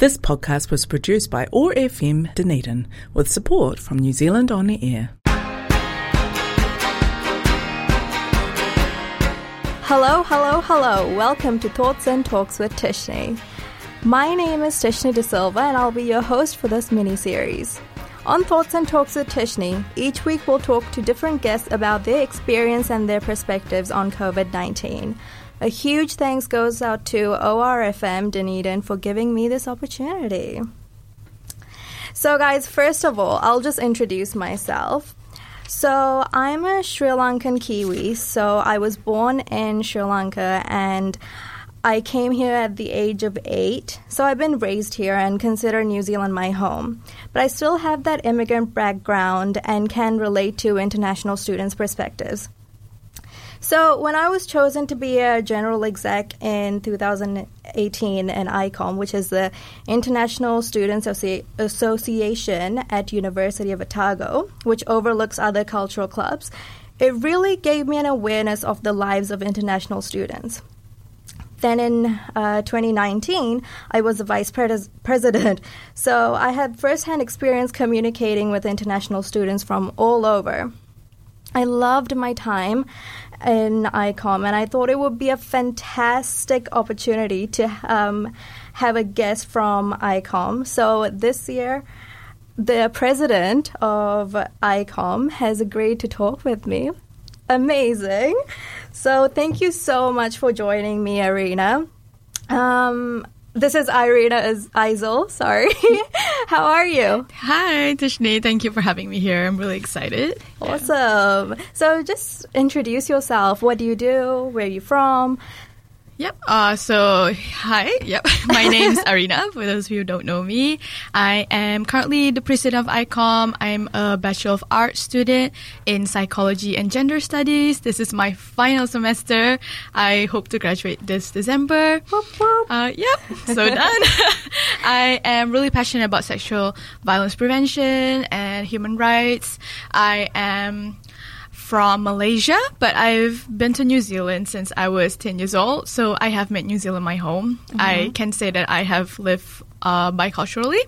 This podcast was produced by OAR FM Dunedin with support from New Zealand On the Air. Hello, hello, hello. Welcome to Thoughts and Talks with Thishni. My name is Thishni De Silva and I'll be your host for this mini series. On Thoughts and Talks with Thishni, each week we'll talk to different guests about their experience and their perspectives on COVID 19. A huge thanks goes out to OAR FM Dunedin for giving me this opportunity. So, guys, first of all, I'll just introduce myself. So, I'm a Sri Lankan Kiwi. So, I was born in Sri Lanka and I came here at the age of eight. So, I've been raised here and consider New Zealand my home. But I still have that immigrant background and can relate to international students' perspectives. So when I was chosen to be a general exec in 2018 in ICOM, which is the International Students Associ- Association at University of Otago, which overlooks other cultural clubs, it really gave me an awareness of the lives of international students. Then in uh, 2019, I was the vice pres- president. So I had firsthand experience communicating with international students from all over. I loved my time in ICOM, and I thought it would be a fantastic opportunity to um, have a guest from ICOM. So this year, the president of ICOM has agreed to talk with me. Amazing. So thank you so much for joining me, Arina. Um, this is Arina Is Aizal. Sorry. How are you? Hi, Thishni. Thank you for having me here. I'm really excited. Awesome. Yeah. So just introduce yourself. What do you do? Where are you from? Yep. Uh, so, hi. Yep. My name is Arina, for those of you who don't know me. I am currently the president of ICOM. I'm a Bachelor of Arts student in Psychology and Gender Studies. This is my final semester. I hope to graduate this December. Uh, yep. So done. I am really passionate about sexual violence prevention and human rights. I am from Malaysia, but I've been to New Zealand since I was 10 years old. So I have made New Zealand my home. Mm-hmm. I can say that I have lived uh, biculturally.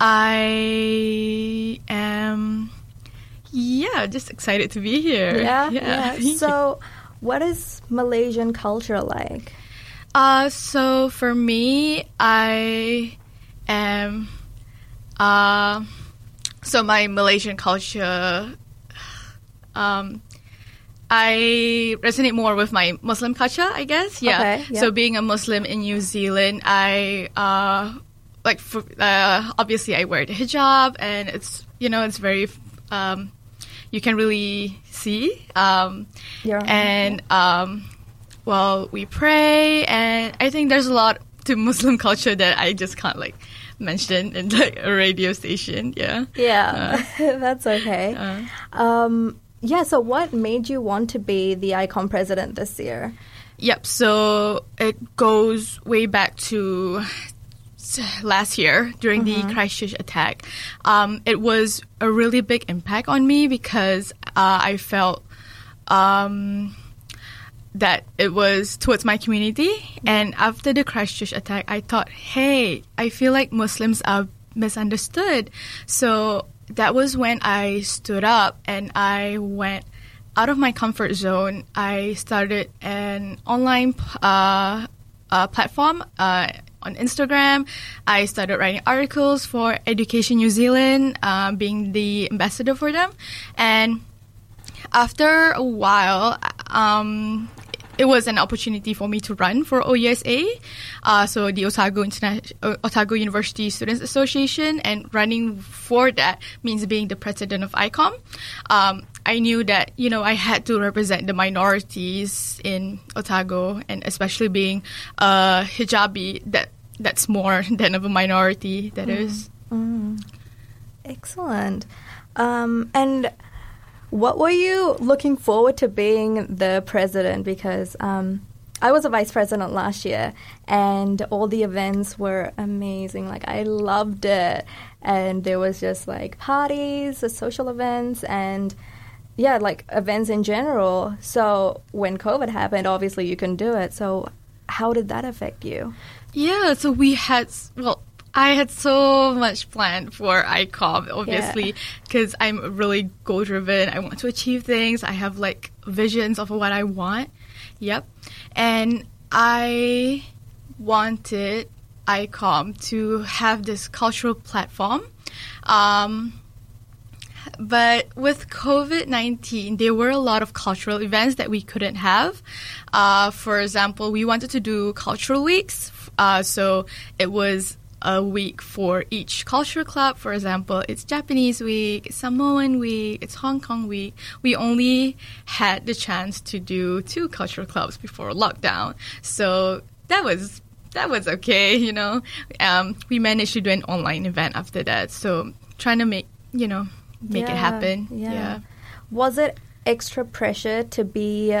I am, yeah, just excited to be here. Yeah, yeah. yeah. So, what is Malaysian culture like? Uh, so for me, I am, uh, so my Malaysian culture um, I resonate more with my Muslim culture, I guess. Yeah. Okay, yeah. So being a Muslim in New Zealand, I uh, like for, uh, obviously I wear the hijab, and it's you know it's very um, you can really see. Um, and um, well, we pray, and I think there's a lot to Muslim culture that I just can't like mention in like a radio station. Yeah. Yeah, uh, that's okay. Uh, um, yeah, so what made you want to be the ICOM president this year? Yep, so it goes way back to last year during mm-hmm. the Christchurch attack. Um, it was a really big impact on me because uh, I felt um, that it was towards my community. And after the Christchurch attack, I thought, hey, I feel like Muslims are misunderstood. So that was when I stood up and I went out of my comfort zone. I started an online uh, uh, platform uh, on Instagram. I started writing articles for Education New Zealand, uh, being the ambassador for them. And after a while, um, it was an opportunity for me to run for OUSA, uh, so the Otago Interna- uh, Otago University Students Association, and running for that means being the president of ICOM. Um, I knew that you know I had to represent the minorities in Otago, and especially being a hijabi, that that's more than of a minority. That mm. is. Mm. Excellent. Um, and what were you looking forward to being the president? Because um, I was a vice president last year, and all the events were amazing. Like I loved it, and there was just like parties, social events, and yeah, like events in general. So when COVID happened, obviously you couldn't do it. So how did that affect you? Yeah, so we had well I had so much planned for ICOM, obviously, because I'm really goal driven. I want to achieve things. I have like visions of what I want. Yep. And I wanted ICOM to have this cultural platform. Um, but with COVID 19, there were a lot of cultural events that we couldn't have. Uh, for example, we wanted to do cultural weeks. Uh, so it was a week for each culture club. For example, it's Japanese week, it's Samoan week, it's Hong Kong week. We only had the chance to do two cultural clubs before lockdown. So that was that was okay, you know. Um, we managed to do an online event after that. So trying to make you know make Yeah, it happen. yeah. yeah. Was it extra pressure to be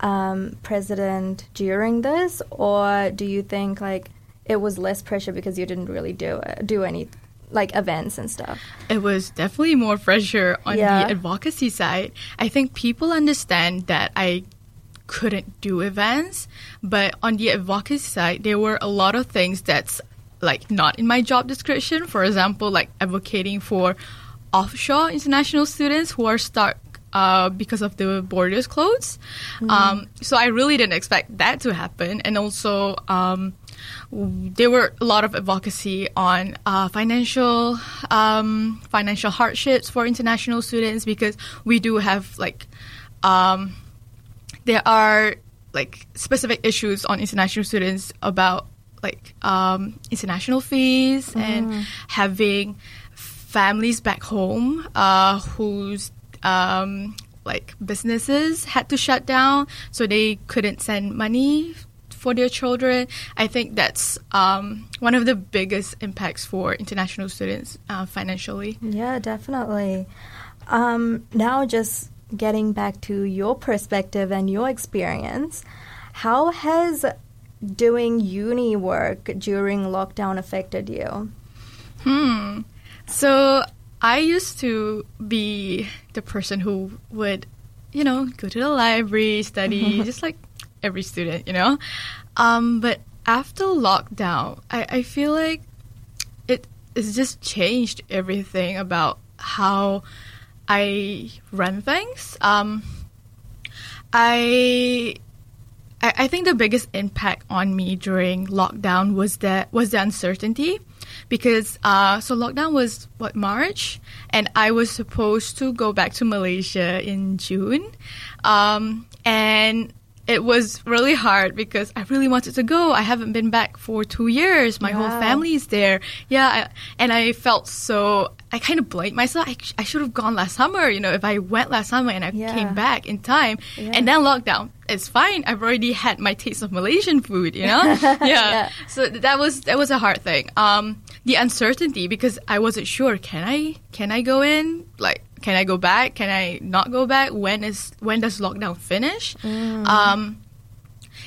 um, president during this, or do you think like it was less pressure because you didn't really do do any like events and stuff? It was definitely more pressure on Yeah. the advocacy side. I think people understand that I couldn't do events, but on the advocacy side, there were a lot of things that's like not in my job description. For example, like advocating for offshore international students who are stuck uh, because of the borders closed. Um, so I really didn't expect that to happen, and also. Um, there were a lot of advocacy on uh, financial um, financial hardships for international students because we do have like um, there are like specific issues on international students about like um, international fees and having families back home uh, whose um, like businesses had to shut down so they couldn't send money for their children. I think that's um, one of the biggest impacts for international students uh, financially. Yeah, definitely. Um, now, just getting back to your perspective and your experience, how has doing uni work during lockdown affected you? Hmm. So I used to be the person who would, you know, go to the library, study, just like every student, you know. Um, but after lockdown, I, I feel like it it's just changed everything about how I run things. Um, I I I think the biggest impact on me during lockdown was that was the uncertainty, because uh, so lockdown was what March, and I was supposed to go back to Malaysia in June, um, and it was really hard because I really wanted to go. I haven't been back for two years. My whole Wow. family is there. Yeah, I, and I felt so. I kind of blamed myself. I, I should have gone last summer. You know, if I went last summer and I Yeah. came back in time, Yeah. and then lockdown, it's fine. I've already had my taste of Malaysian food. You know, yeah. Yeah. So that was that was a hard thing. Um, the uncertainty because I wasn't sure. Can I can I go in? Like, can I go back? Can I not go back? When is when does lockdown finish? Um,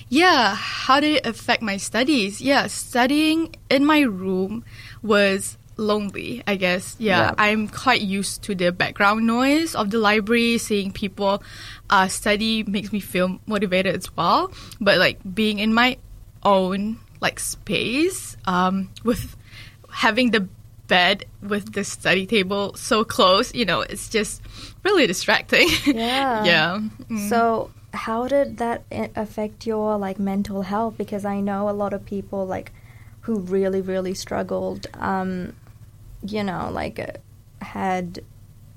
yeah, how did it affect my studies? Yeah, studying in my room was lonely, I guess. Yeah, Yeah. I'm quite used to the background noise of the library. Seeing people uh, study makes me feel motivated as well. But like being in my own like space um, with having the bed with the study table so close, you know, it's just really distracting. Yeah. yeah. Mm. So, how did that affect your like mental health? Because I know a lot of people like who really, really struggled. Um, you know, like uh, had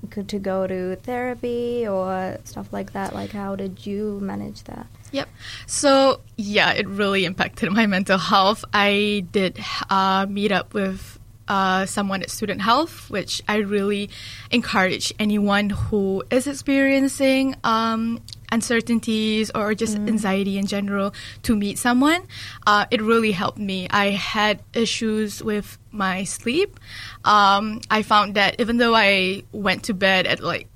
good to go to therapy or stuff like that. Like, how did you manage that? Yep. So yeah, it really impacted my mental health. I did uh, meet up with uh, someone at Student Health, which I really encourage anyone who is experiencing um, uncertainties or just anxiety in general to meet someone. Uh, it really helped me. I had issues with my sleep. Um, I found that even though I went to bed at like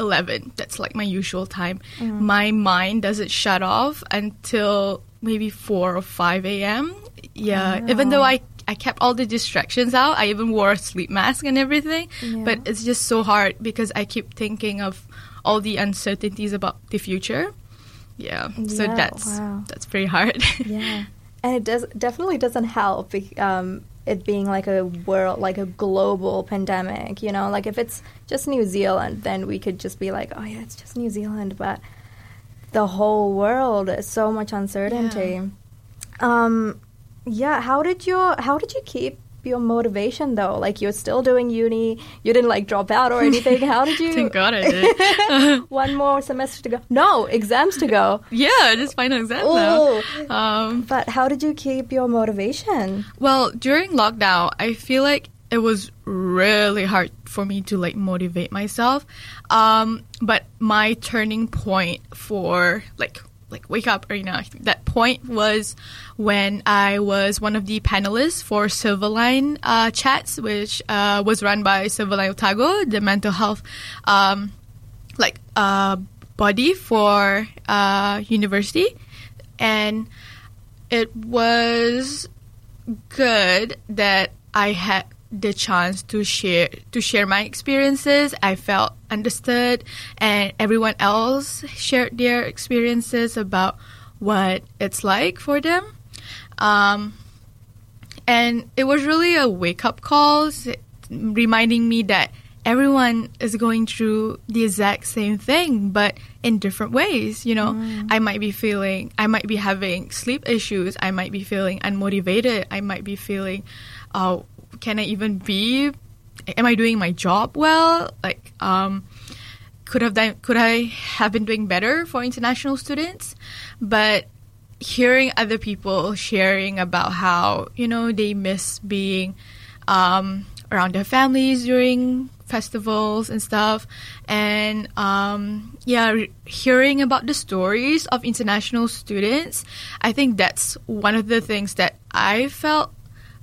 11 that's like my usual time my mind doesn't shut off until maybe 4 or 5 a.m yeah even though i i kept all the distractions out i even wore a sleep mask and everything Yeah. but it's just so hard because i keep thinking of all the uncertainties about the future yeah so that's wow. that's pretty hard Yeah, and it does definitely doesn't help. Um, it being like a world, like a global pandemic. You know, like if it's just New Zealand, then we could just be like, oh yeah, it's just New Zealand. But the whole world is so much uncertainty. Yeah. Um, yeah. How did you How did you keep your motivation though? Like you're still doing uni, you didn't like drop out or anything. How did you? Thank God I did. One more semester to go. No, exams to go. yeah, just final exams Ooh. now. Um, but how did you keep your motivation? Well, during lockdown, I feel like it was really hard for me to like motivate myself. Um, but my turning point for like like wake up or you know that point was when I was one of the panelists for Silverline uh, chats, which uh, was run by Silverline Otago, the mental health um, like uh, body for uh, university, and it was good that I had the chance to share to share my experiences. I felt understood, and everyone else shared their experiences about what it's like for them. Um, and it was really a wake up call, reminding me that everyone is going through the exact same thing, but in different ways. You know, mm. I might be feeling, I might be having sleep issues, I might be feeling unmotivated, I might be feeling, oh, can I even be? Am I doing my job well? Like, um, could have done, could I have been doing better for international students? But hearing other people sharing about how you know they miss being um, around their families during festivals and stuff and um, yeah re- hearing about the stories of international students i think that's one of the things that i felt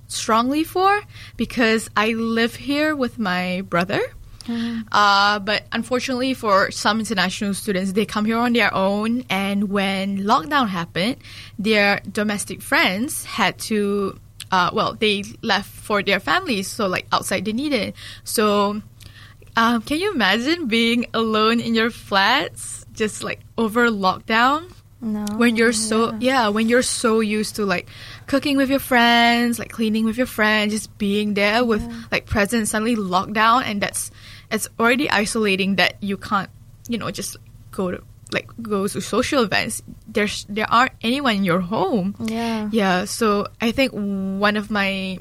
strongly for because I live here with my brother. Mm-hmm. Uh, but unfortunately, for some international students, they come here on their own, and when lockdown happened, their domestic friends had to, uh, well, they left for their families, so like outside they needed. So, um, can you imagine being alone in your flats, just like over lockdown? No. When you're so yeah. yeah, when you're so used to like cooking with your friends, like cleaning with your friends, just being there with yeah. like presents suddenly locked down and that's it's already isolating that you can't, you know, just go to like go to social events. There's there aren't anyone in your home. Yeah. Yeah. So I think one of my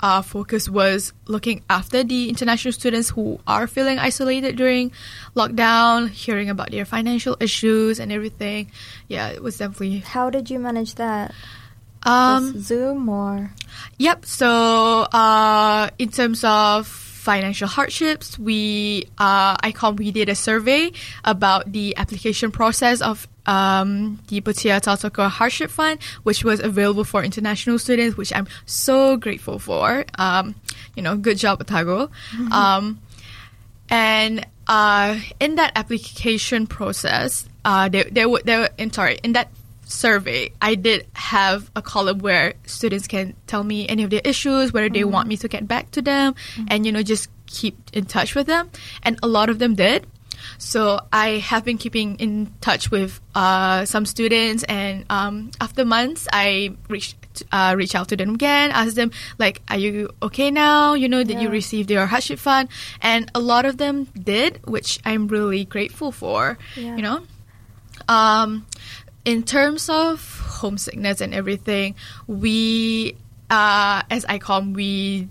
uh, focus was looking after the international students who are feeling isolated during lockdown, hearing about their financial issues and everything. Yeah, it was definitely. How did you manage that? Um, Zoom or? Yep. So, uh, in terms of financial hardships, we uh, ICOM we did a survey about the application process of um, the Pūtea Tautoko Hardship Fund, which was available for international students, which I'm so grateful for. Um, you know, good job, Otago. Mm-hmm. Um, and uh, in that application process, uh, there, there, there, in sorry, in that survey, I did have a column where students can tell me any of their issues, whether they mm-hmm. want me to get back to them, mm-hmm. and you know just keep in touch with them. And a lot of them did. So I have been keeping in touch with uh, some students, and um, after months, I reached uh, reach out to them again, ask them like, "Are you okay now? You know, did yeah. you receive your hardship fund?" And a lot of them did, which I'm really grateful for. Yeah. You know, um, in terms of homesickness and everything, we, uh, as ICOM, we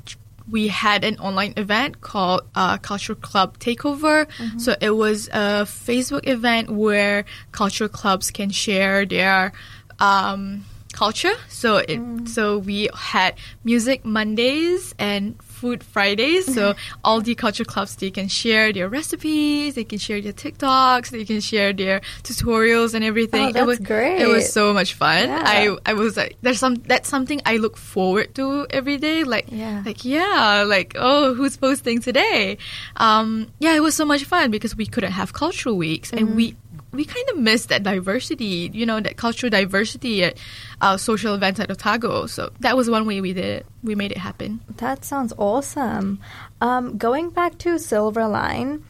we had an online event called uh, Cultural Club Takeover. Mm-hmm. So it was a Facebook event where cultural clubs can share their um, culture. So it mm. so we had music Mondays and Food Fridays. So all the culture clubs they can share their recipes, they can share their TikToks, they can share their tutorials and everything. Oh, that's it was great. It was so much fun. Yeah. I I was like there's some that's something I look forward to every day. Like yeah. like yeah, like oh who's posting today? Um yeah, it was so much fun because we couldn't have cultural weeks mm-hmm. and we we kind of miss that diversity, you know, that cultural diversity at uh, social events at Otago. So that was one way we did it. We made it happen. That sounds awesome. Um, going back to Silverline,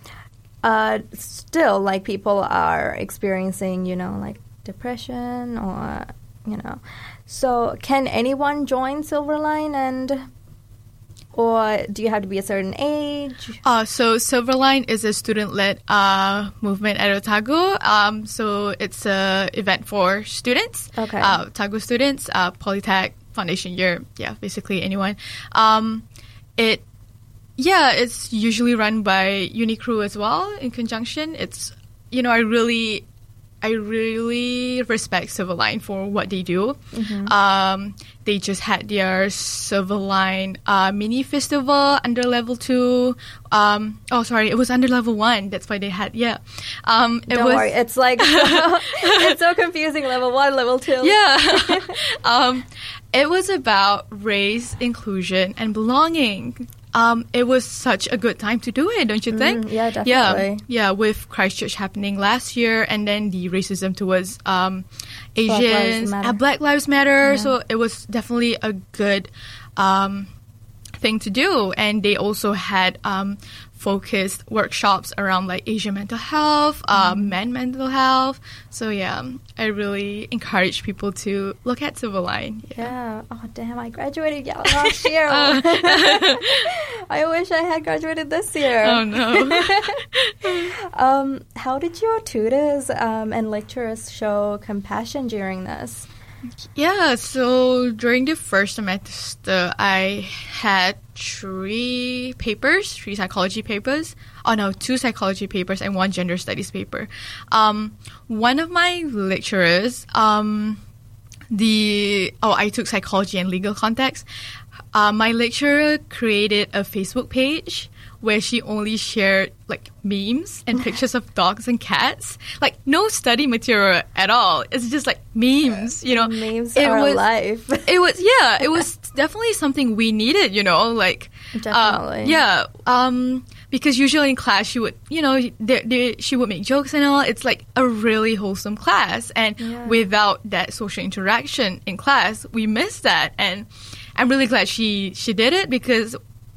uh, still, like, people are experiencing, you know, like depression or, you know. So, can anyone join Silverline and or do you have to be a certain age? Uh, so Silverline is a student-led uh, movement at Otago. Um, so it's a event for students. Okay. Uh, Otago students, uh, Polytech, foundation year, yeah, basically anyone. Um, it, yeah, it's usually run by Unicrew as well in conjunction. It's, you know, I really I really respect Silverline for what they do. Mm-hmm. Um, they just had their Silverline uh, mini festival under level two. Um, oh, sorry, it was under level one. That's why they had yeah. Um, it Don't was, worry, it's like it's so confusing. Level one, level two. yeah. um, it was about race, inclusion, and belonging. Um, it was such a good time to do it, don't you think? Mm, yeah, Yeah, definitely. yeah. yeah, With Christchurch happening last year, and then the racism towards um, Lives Asians, Matter. uh, Black Lives Matter. So it was definitely a good um, thing to do. And they also had um, focused workshops around like Asian mental health, uh, Mm-hmm. men mental health. So yeah, I really encourage people to look at Silverline. Yeah. Oh damn! I graduated last year. Uh. I wish I had graduated this year. Oh no. Um, how did your tutors um, and lecturers show compassion during this? Yeah, so during the first semester, I had three papers, three psychology papers. Oh no, two psychology papers and one gender studies paper. Um, one of my lecturers, um, the oh, I took psychology and legal context. Uh, my lecturer created a Facebook page where she only shared like memes and pictures of dogs and cats. Like no study material at all. It's just like memes, you know. Memes It are was- life. It was yeah, it was definitely something we needed, you know, like uh, Definitely. yeah, um, because usually in class she would, you know, they, they, she would make jokes and all. It's like a really wholesome class, and Yeah. without that social interaction in class, we miss that. And I'm really glad she she did it because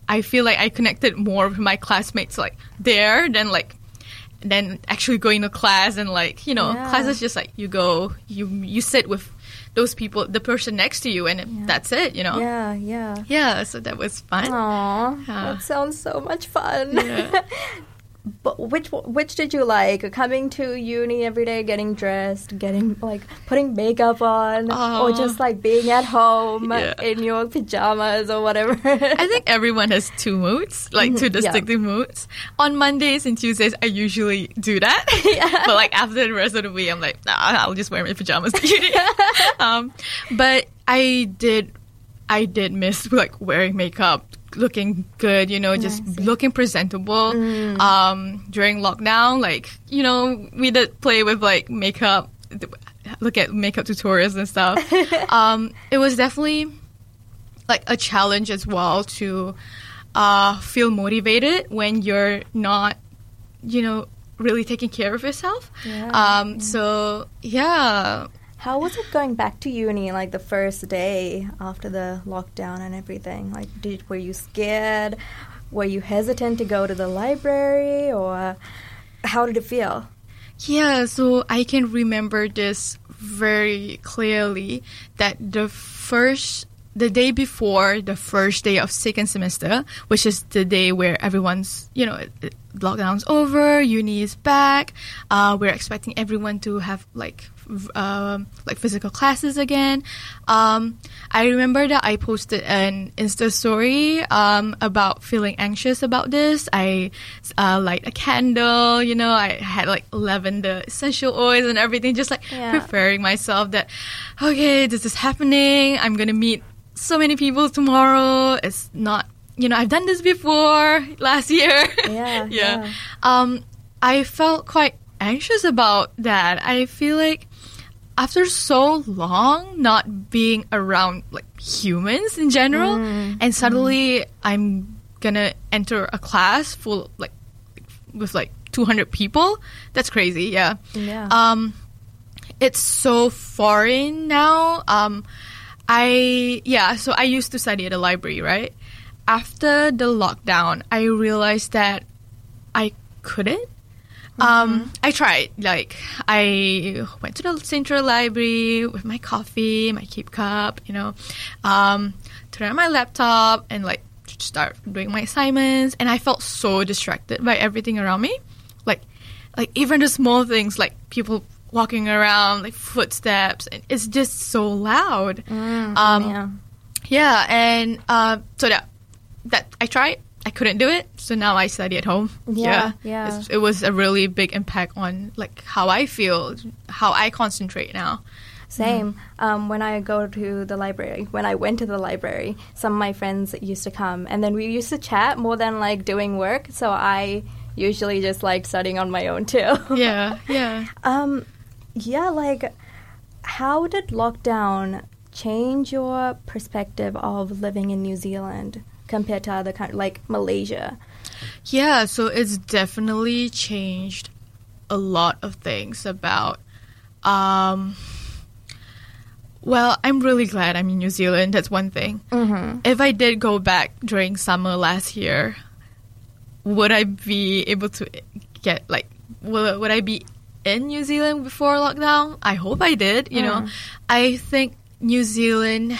I feel like I connected more with my classmates like there than like than actually going to class and like you know Yeah. class is just like you go you you sit with those people the person next to you and that's it you know yeah, yeah. yeah so that was fun Aw, Yeah. that sounds so much fun. Yeah. but which which did you like? Coming to uni every day, getting dressed, getting like putting makeup on, or just like being at home Yeah. in your pajamas or whatever. I think everyone has two moods, like two Mhm, yeah. distinctive moods. On Mondays and Tuesdays, I usually do that. but like after the rest of the week, I'm like, nah, I'll just wear my pajamas. to uni. um, but I did, I did miss like wearing makeup, looking good, you know, just looking presentable. Mm. Um, during lockdown, like you know, we did play with like makeup, look at makeup tutorials and stuff. um, it was definitely like a challenge as well to uh, feel motivated when you're not, you know, really taking care of yourself. Yeah. Um, so yeah, How was it going back to uni, like the first day after the lockdown and everything? Like, did were you scared? Were you hesitant to go to the library, or how did it feel? yeah. So I can remember this very clearly that the first. The day before the first day of second semester, which is the day where everyone's, you know, lockdown's over, uni is back. Uh, we're expecting everyone to have like, um, like physical classes again. Um, I remember that I posted an Insta story um, about feeling anxious about this. I uh, light a candle, you know, I had like lavender essential oils and everything, just like Yeah. preparing myself that, okay, this is happening. I'm gonna meet so many people tomorrow. It's not, you know, I've done this before last year. Yeah, yeah. yeah. Um, I felt quite anxious about that. I feel like after so long not being around like humans in general, and suddenly I'm gonna enter a class full like with like 200 people. That's crazy. Yeah. Yeah. Um, it's so foreign now. Um, I yeah. So I used to study at a library, right? After the lockdown, I realized that I couldn't. Um, I tried. Like I went to the central library with my coffee, my keep cup, you know, um, turn on my laptop and like start doing my assignments, and I felt so distracted by everything around me, like like even the small things like people walking around, like footsteps, and it's just so loud. Mm, um, yeah. yeah, and uh, so that that I tried. I couldn't do it, so now I study at home. Yeah, yeah. It's- it was a really big impact on like how I feel, how I concentrate now. Same. Um, when I go to the library, when I went to the library, some of my friends used to come, and then we used to chat more than like doing work. So I usually just like studying on my own too. Yeah, yeah. um, yeah, like how did lockdown change your perspective of living in New Zealand compared to other countries like Malaysia? Yeah, so it's definitely changed a lot of things about um well, I'm really glad I'm in New Zealand. That's one thing. Mm-hmm. If I did go back during summer last year, would I be able to get like would, would I be in New Zealand before lockdown? I hope I did, you know. I think New Zealand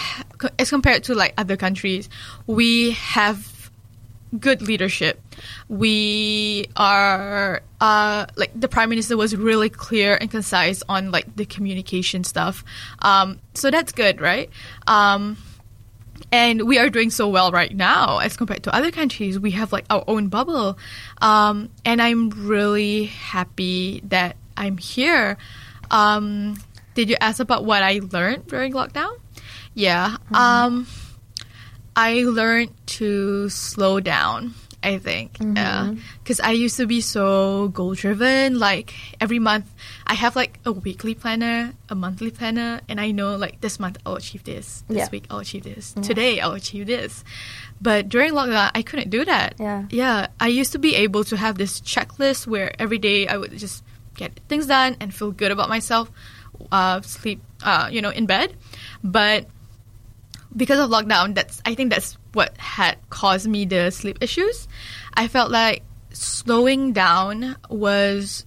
as compared to like other countries, we have good leadership. We are uh, like the prime minister was really clear and concise on like the communication stuff. Um, so that's good, right? Um, and we are doing so well right now as compared to other countries. We have like our own bubble, um, and I'm really happy that I'm here. Um, did you ask about what I learned during lockdown? Yeah. Um, I learned to slow down. I think, Yeah. because I used to be so goal driven. Like every month, I have like a weekly planner, a monthly planner, and I know like this month I'll achieve this, this Yeah. week I'll achieve this, today I'll achieve this. But during lockdown, I couldn't do that. Yeah. yeah. I used to be able to have this checklist where every day I would just get things done and feel good about myself, uh, sleep, uh, you know, in bed. But because of lockdown, that's I think that's what had caused me the sleep issues. I felt like slowing down was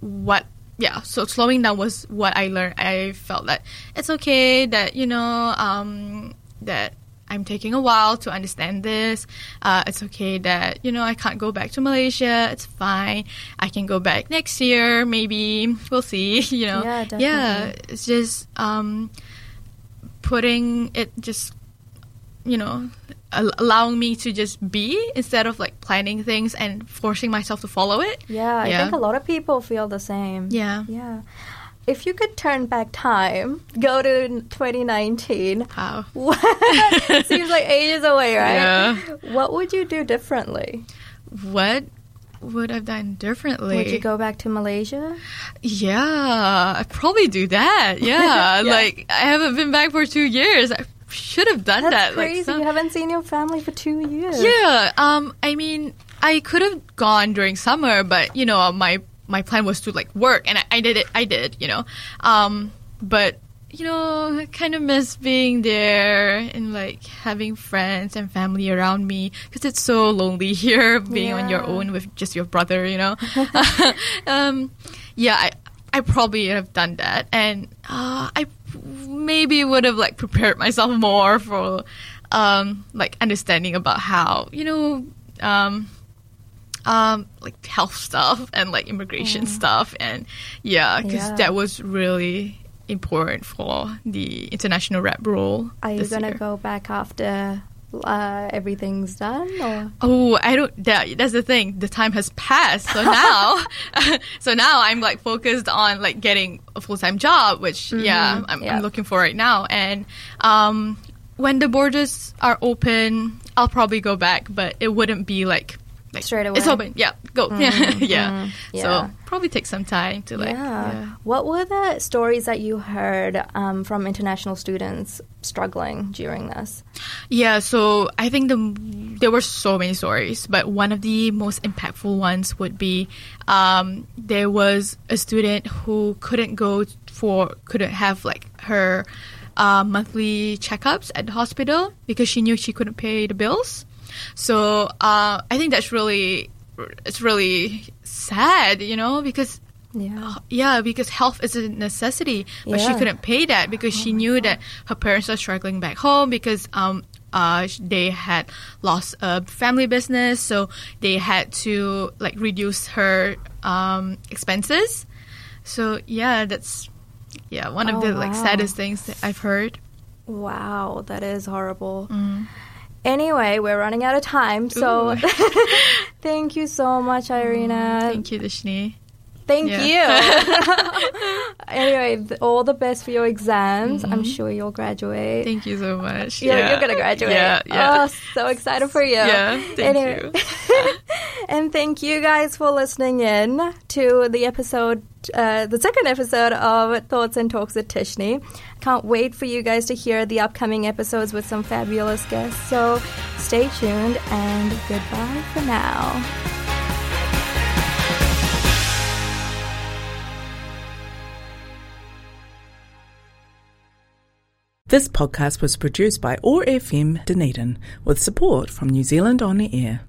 what yeah, so slowing down was what I learned. I felt that it's okay that, you know, um, that I'm taking a while to understand this. Uh, it's okay that, you know, I can't go back to Malaysia. It's fine. I can go back next year, maybe. We'll see, you know. Yeah, definitely. Yeah, it's just um, putting it just you know allowing me to just be instead of like planning things and forcing myself to follow it Yeah, I Yeah. think a lot of people feel the same. yeah Yeah. If you could turn back time, go to 2019. wow Seems like ages away, right? Yeah. What would you do differently? what would i've done differently Would you go back to Malaysia? yeah i'd probably do that yeah, Yeah. like i haven't been back for two years i should have done that. That's that crazy. like some- you haven't seen your family for two years. Yeah, um, I mean, I could have gone during summer, but you know, my my plan was to like work, and I, I did it. I did, you know, um, but you know, I kind of miss being there and like having friends and family around me because it's so lonely here, being on your own with just your brother, you know. um, yeah, I I probably have done that, and uh, I maybe would have like prepared myself more for um, like understanding about how you know um, um, like health stuff and like immigration stuff, and yeah, because Yeah. that was really important for the international rep role. Are you gonna year. go back after uh, everything's done? Or Oh, I don't. That, that's the thing. The time has passed. So now, so now I'm like focused on like getting a full time job, which yeah, I'm, yeah. I'm looking for right now. And um, when the borders are open, I'll probably go back, but it wouldn't be like. Like, Straight It's open. Yeah, go. yeah. yeah. So probably take some time to like. yeah. yeah. What were the stories that you heard um, from international students struggling during this? Yeah, so I think the there were so many stories, but one of the most impactful ones would be um, there was a student who couldn't go for couldn't have like her uh, monthly checkups at the hospital because she knew she couldn't pay the bills. So uh, I think that's really it's really sad, you know, because Yeah. yeah, because health is a necessity, but she couldn't pay that because she knew that her parents are struggling back home because um uh, they had lost a family business, so they had to like reduce her um, expenses. So yeah, that's yeah one of the like wow. saddest things that I've heard. Wow, that is horrible. Mm. Anyway, we're running out of time, so thank you so much, Arina. Mm, thank you, Thishni. Thank Yeah. you. anyway, th- all the best for your exams. I'm mm-hmm. sure you'll graduate. Thank you so much. you're, yeah. you're gonna graduate. Yeah, yeah. Oh, so excited for you. Yeah, thank Anyway- you. and thank you guys for listening in to the episode, uh, the second episode of Thoughts and Talks with Thishni. Can't wait for you guys to hear the upcoming episodes with some fabulous guests. So stay tuned and goodbye for now. This podcast was produced by OAR FM Dunedin with support from New Zealand On the Air.